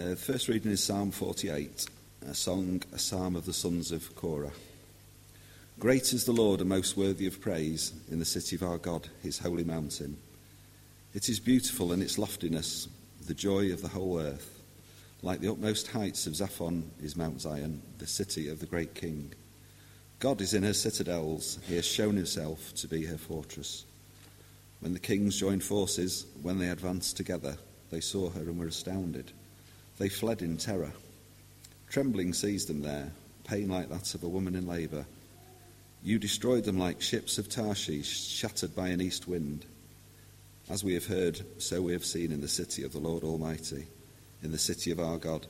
Uh, first reading is Psalm 48, a song, a psalm of the sons of Korah. Great is the Lord and most worthy of praise in the city of our God, his holy mountain. It is beautiful in its loftiness, the joy of the whole earth. Like the utmost heights of Zaphon is Mount Zion, the city of the great king. God is in her citadels, he has shown himself to be her fortress. When the kings joined forces, when they advanced together, they saw her and were astounded. They fled in terror. Trembling seized them there, pain like that of a woman in labour. You destroyed them like ships of Tarshish, shattered by an east wind. As we have heard, so we have seen in the city of the Lord Almighty, in the city of our God.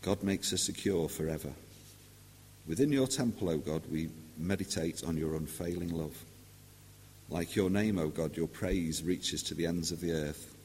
God makes us secure forever. Within your temple, O God, we meditate on your unfailing love. Like your name, O God, your praise reaches to the ends of the earth.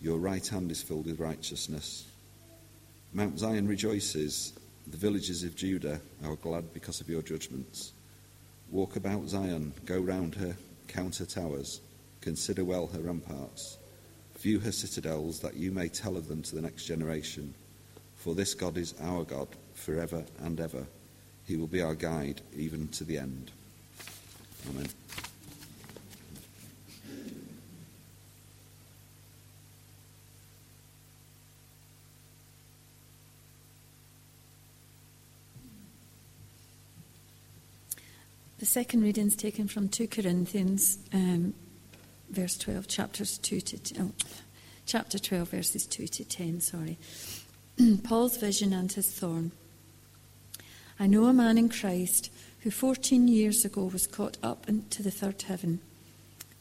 Your right hand is filled with righteousness. Mount Zion rejoices. The villages of Judah are glad because of your judgments. Walk about Zion, go round her, count her towers, consider well her ramparts, view her citadels, that you may tell of them to the next generation. For this God is our God forever and ever. He will be our guide even to the end. Amen. Second reading is taken from 2 Corinthians, um, verse 12, chapters 2 to oh, chapter 12, verses 2 to 10. Sorry. Paul's vision and his thorn. I know a man in Christ who 14 years ago was caught up into the third heaven.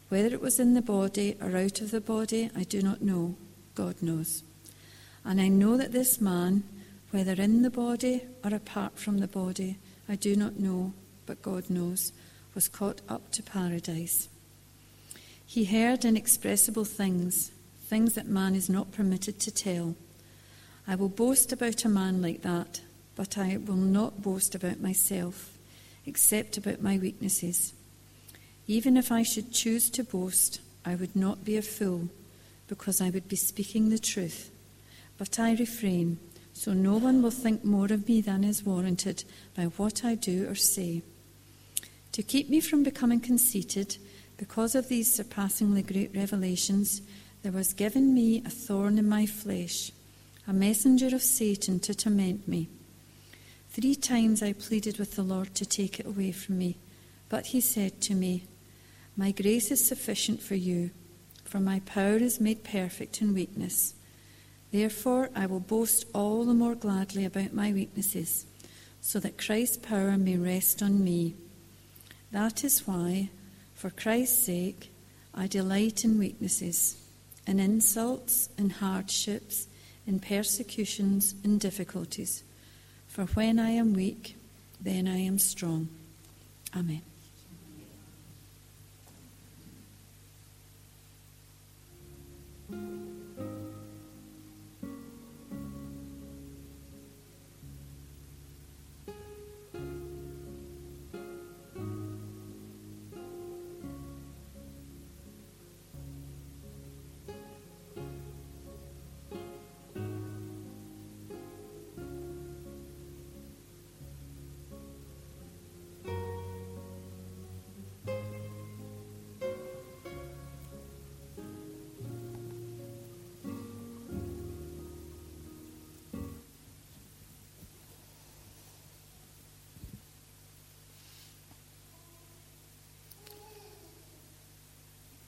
Whether it was in the body or out of the body, I do not know. God knows. And I know that this man, whether in the body or apart from the body, I do not know, but God knows, was caught up to paradise. He heard inexpressible things, things that man is not permitted to tell. I will boast about a man like that, but I will not boast about myself, except about my weaknesses. Even if I should choose to boast, I would not be a fool, because I would be speaking the truth. But I refrain, so no one will think more of me than is warranted by what I do or say. To keep me from becoming conceited, because of these surpassingly great revelations, there was given me a thorn in my flesh, a messenger of Satan to torment me. Three times I pleaded with the Lord to take it away from me, but he said to me, My grace is sufficient for you, for my power is made perfect in weakness. Therefore, I will boast all the more gladly about my weaknesses, so that Christ's power may rest on me. That is why, for Christ's sake, I delight in weaknesses, in insults, in hardships, in persecutions, in difficulties. For when I am weak, then I am strong. Amen.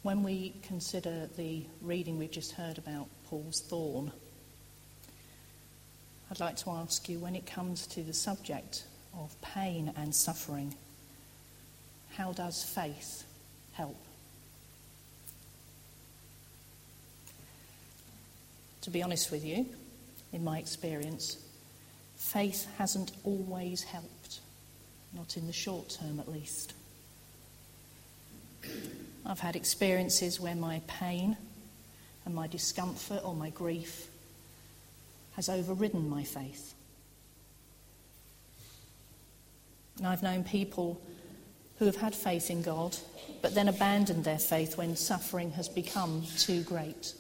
When we consider the reading we've just heard about Paul's thorn, I'd like to ask you when it comes to the subject of pain and suffering, how does faith help? To be honest with you, in my experience, faith hasn't always helped, not in the short term at least. I've had experiences where my pain and my discomfort or my grief has overridden my faith. And I've known people who have had faith in God, but then abandoned their faith when suffering has become too great.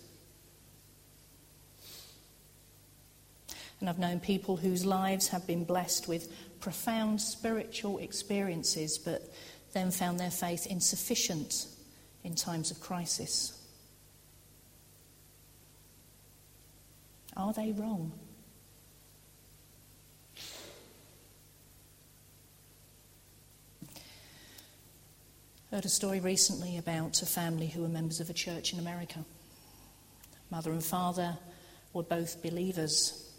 And I've known people whose lives have been blessed with profound spiritual experiences, but then found their faith insufficient in times of crisis. Are they wrong? Heard a story recently about a family who were members of a church in America. Mother and father were both believers.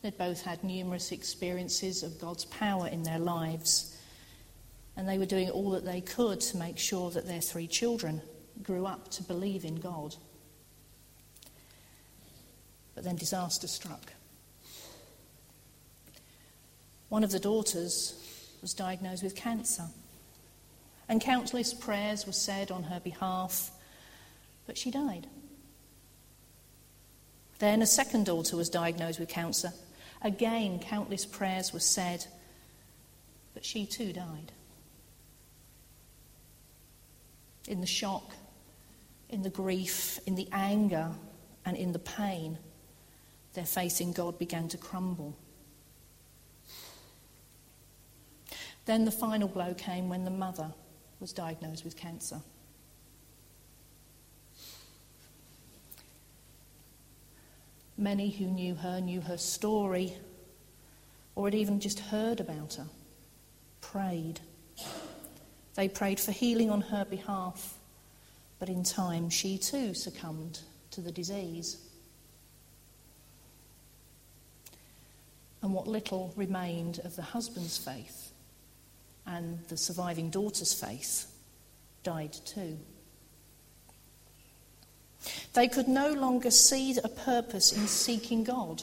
They'd both had numerous experiences of God's power in their lives, and they were doing all that they could to make sure that their three children grew up to believe in God. But then disaster struck. One of the daughters was diagnosed with cancer, and countless prayers were said on her behalf, but she died. Then a second daughter was diagnosed with cancer Again, countless prayers were said, but she too died. In the shock, in the grief, in the anger, and in the pain, their faith in God began to crumble. Then the final blow came when the mother was diagnosed with cancer. Many who knew her knew her story or had even just heard about her, prayed. They prayed for healing on her behalf, but in time she too succumbed to the disease. And what little remained of the husband's faith and the surviving daughter's faith died too. They could no longer see a purpose in seeking God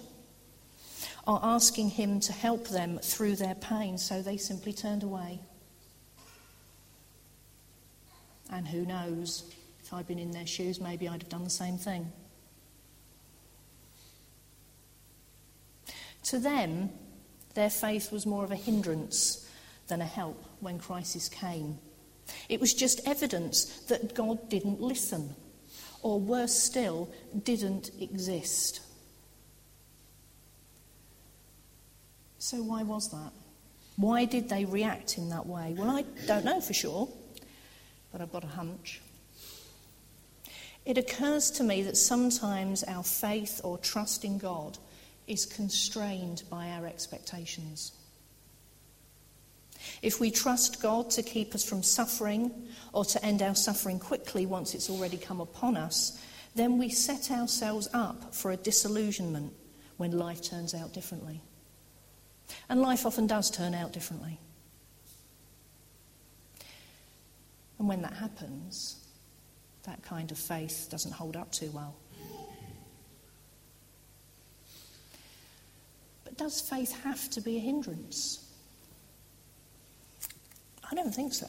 or asking Him to help them through their pain, so they simply turned away. And who knows, if I'd been in their shoes, maybe I'd have done the same thing. To them, their faith was more of a hindrance than a help when crisis came. It was just evidence that God didn't listen or worse still, didn't exist. So, why was that? Why did they react in that way? Well, I don't know for sure, but I've got a hunch. It occurs to me that sometimes our faith or trust in God is constrained by our expectations. If we trust God to keep us from suffering or to end our suffering quickly once it's already come upon us, then we set ourselves up for a disillusionment when life turns out differently. And life often does turn out differently. And when that happens, that kind of faith doesn't hold up too well. But does faith have to be a hindrance? I don't think so.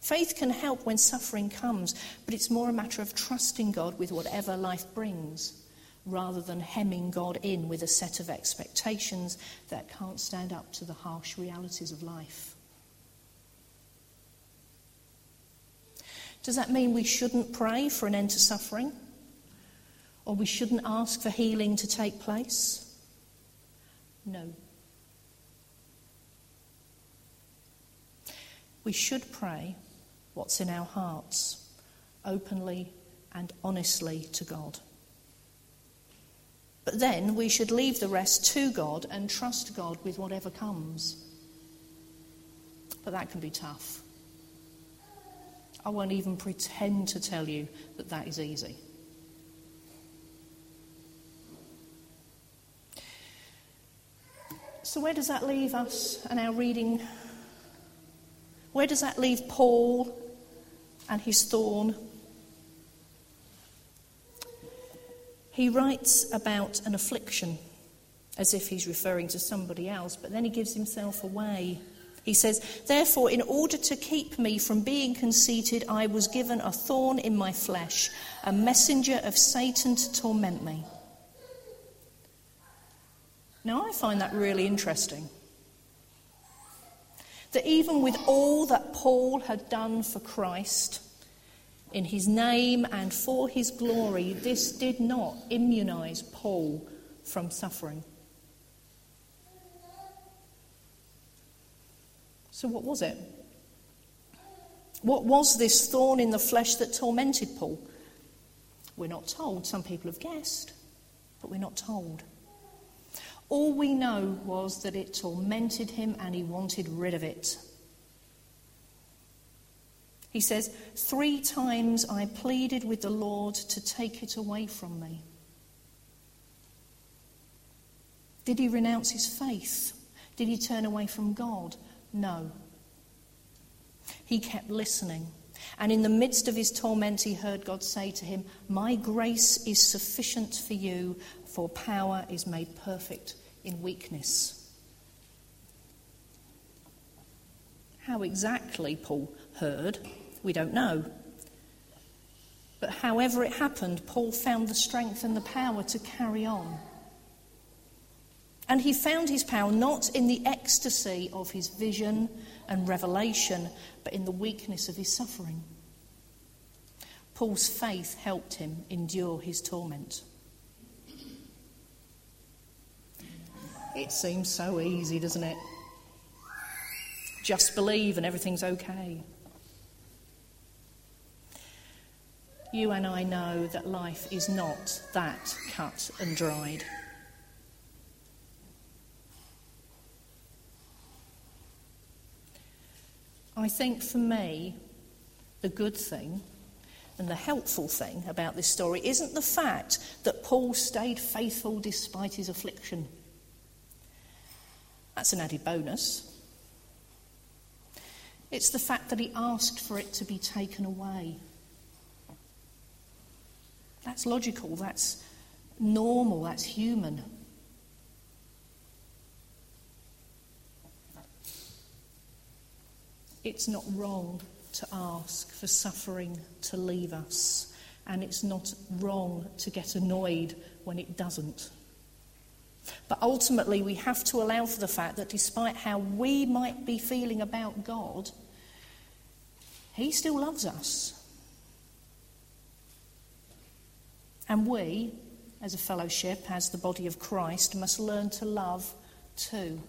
Faith can help when suffering comes, but it's more a matter of trusting God with whatever life brings rather than hemming God in with a set of expectations that can't stand up to the harsh realities of life. Does that mean we shouldn't pray for an end to suffering? Or we shouldn't ask for healing to take place? No. We should pray what's in our hearts openly and honestly to God. But then we should leave the rest to God and trust God with whatever comes. But that can be tough. I won't even pretend to tell you that that is easy. So, where does that leave us and our reading where does that leave Paul and his thorn? He writes about an affliction as if he's referring to somebody else, but then he gives himself away. He says, Therefore, in order to keep me from being conceited, I was given a thorn in my flesh, a messenger of Satan to torment me. Now, I find that really interesting that even with all that Paul had done for Christ, in his name and for his glory, this did not immunize Paul from suffering. So, what was it? What was this thorn in the flesh that tormented Paul? We're not told. Some people have guessed, but we're not told. All we know was that it tormented him and he wanted rid of it. He says, Three times I pleaded with the Lord to take it away from me. Did he renounce his faith? Did he turn away from God? No. He kept listening. And in the midst of his torment, he heard God say to him, My grace is sufficient for you, for power is made perfect in weakness. How exactly Paul heard, we don't know. But however it happened, Paul found the strength and the power to carry on. And he found his power not in the ecstasy of his vision and revelation, but in the weakness of his suffering. Paul's faith helped him endure his torment. It seems so easy, doesn't it? Just believe and everything's okay. You and I know that life is not that cut and dried. I think for me, the good thing and the helpful thing about this story isn't the fact that Paul stayed faithful despite his affliction. That's an added bonus. It's the fact that he asked for it to be taken away. That's logical, that's normal, that's human. It's not wrong to ask for suffering to leave us, and it's not wrong to get annoyed when it doesn't. But ultimately, we have to allow for the fact that despite how we might be feeling about God, He still loves us. And we, as a fellowship, as the body of Christ, must learn to love too.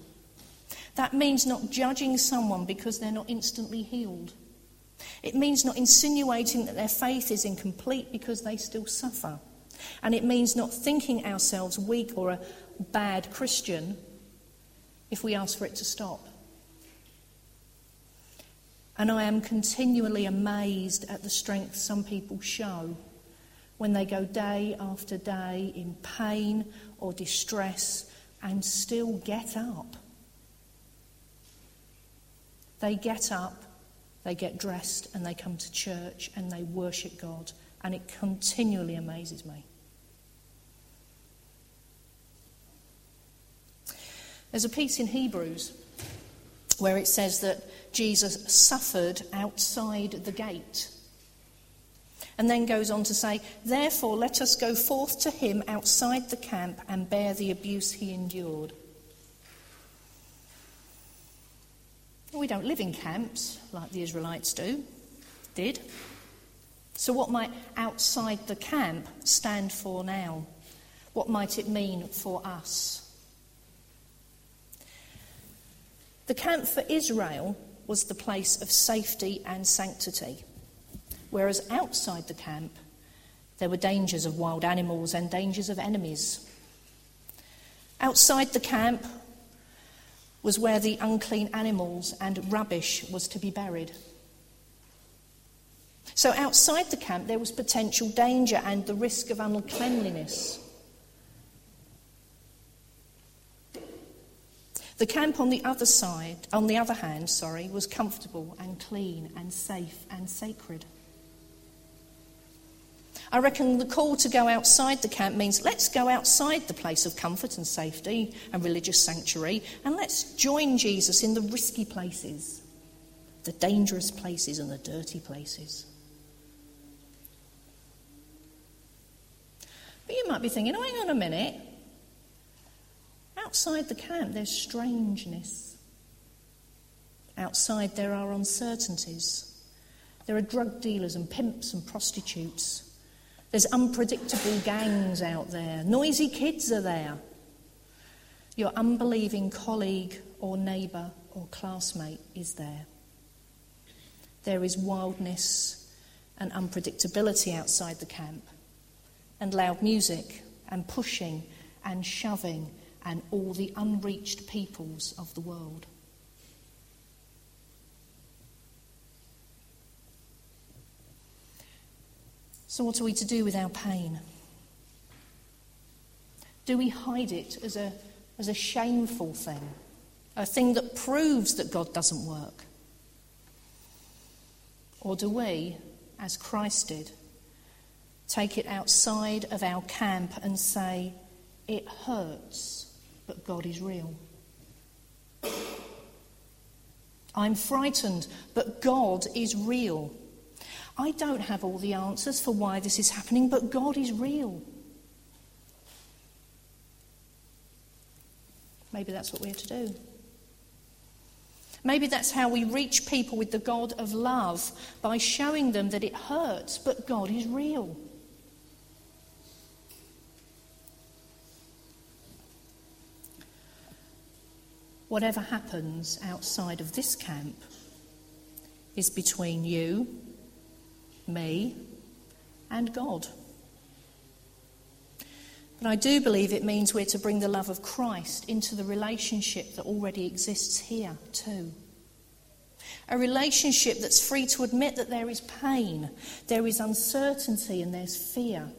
That means not judging someone because they're not instantly healed. It means not insinuating that their faith is incomplete because they still suffer. And it means not thinking ourselves weak or a bad Christian if we ask for it to stop. And I am continually amazed at the strength some people show when they go day after day in pain or distress and still get up. They get up, they get dressed, and they come to church and they worship God. And it continually amazes me. There's a piece in Hebrews where it says that Jesus suffered outside the gate. And then goes on to say, Therefore, let us go forth to him outside the camp and bear the abuse he endured. We don't live in camps like the Israelites do, did. So, what might outside the camp stand for now? What might it mean for us? The camp for Israel was the place of safety and sanctity, whereas outside the camp there were dangers of wild animals and dangers of enemies. Outside the camp was where the unclean animals and rubbish was to be buried. So outside the camp, there was potential danger and the risk of uncleanliness. The camp on the other side, on the other hand, sorry, was comfortable and clean and safe and sacred. I reckon the call to go outside the camp means let's go outside the place of comfort and safety and religious sanctuary and let's join Jesus in the risky places, the dangerous places and the dirty places. But you might be thinking, oh, hang on a minute. Outside the camp, there's strangeness. Outside, there are uncertainties. There are drug dealers and pimps and prostitutes. There's unpredictable gangs out there. Noisy kids are there. Your unbelieving colleague or neighbour or classmate is there. There is wildness and unpredictability outside the camp, and loud music, and pushing, and shoving, and all the unreached peoples of the world. So, what are we to do with our pain? Do we hide it as a, as a shameful thing, a thing that proves that God doesn't work? Or do we, as Christ did, take it outside of our camp and say, it hurts, but God is real? I'm frightened, but God is real. I don't have all the answers for why this is happening, but God is real. Maybe that's what we're to do. Maybe that's how we reach people with the God of love by showing them that it hurts, but God is real. Whatever happens outside of this camp is between you me, and God. But I do believe it means we're to bring the love of Christ into the relationship that already exists here, too. A relationship that's free to admit that there is pain, there is uncertainty, and there's fear.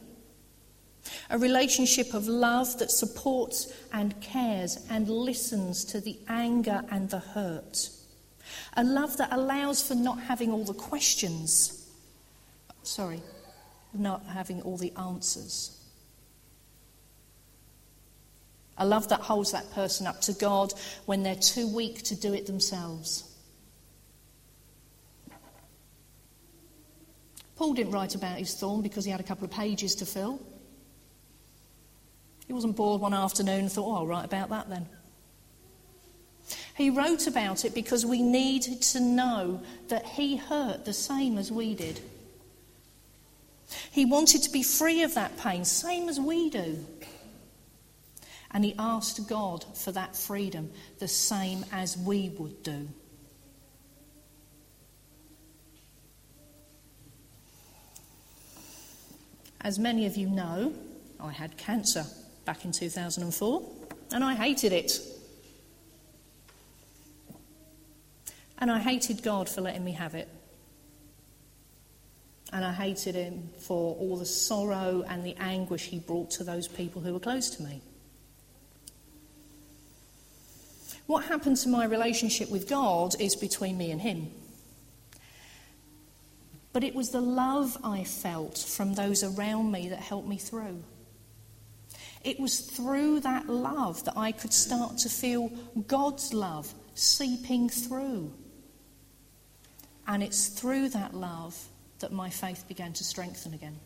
A relationship of love that supports and cares and listens to the anger and the hurt. A love that allows for not having all the questions sorry, not having all the answers. A love that holds that person up to God when they're too weak to do it themselves. Paul didn't write about his thorn because he had a couple of pages to fill. He wasn't bored one afternoon and thought, oh, I'll write about that then. He wrote about it because we needed to know that he hurt the same as we did. He wanted to be free of that pain, same as we do. And he asked God for that freedom, the same as we would do. As many of you know, I had cancer back in 2004, and I hated it. And I hated God for letting me have it. And I hated him for all the sorrow and the anguish he brought to those people who were close to me. What happened to my relationship with God is between me and him. But it was the love I felt from those around me that helped me through. It was through that love that I could start to feel God's love seeping through. And it's through that love that my faith began to strengthen again.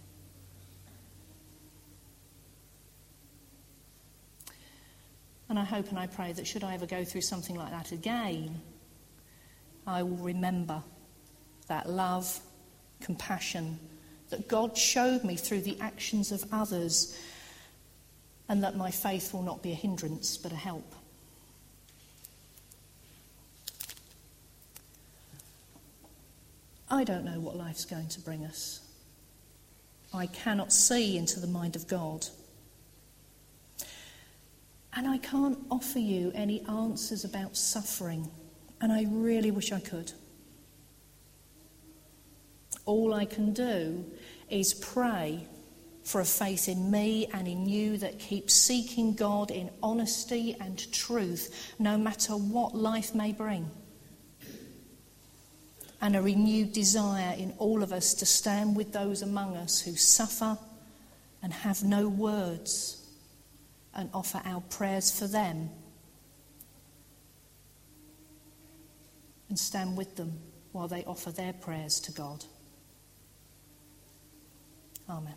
And I hope and I pray that should I ever go through something like that again, I will remember that love, compassion that God showed me through the actions of others, and that my faith will not be a hindrance but a help. I don't know what life's going to bring us. I cannot see into the mind of God. And I can't offer you any answers about suffering, and I really wish I could. All I can do is pray for a faith in me and in you that keeps seeking God in honesty and truth, no matter what life may bring and a renewed desire in all of us to stand with those among us who suffer and have no words and offer our prayers for them and stand with them while they offer their prayers to God. Amen.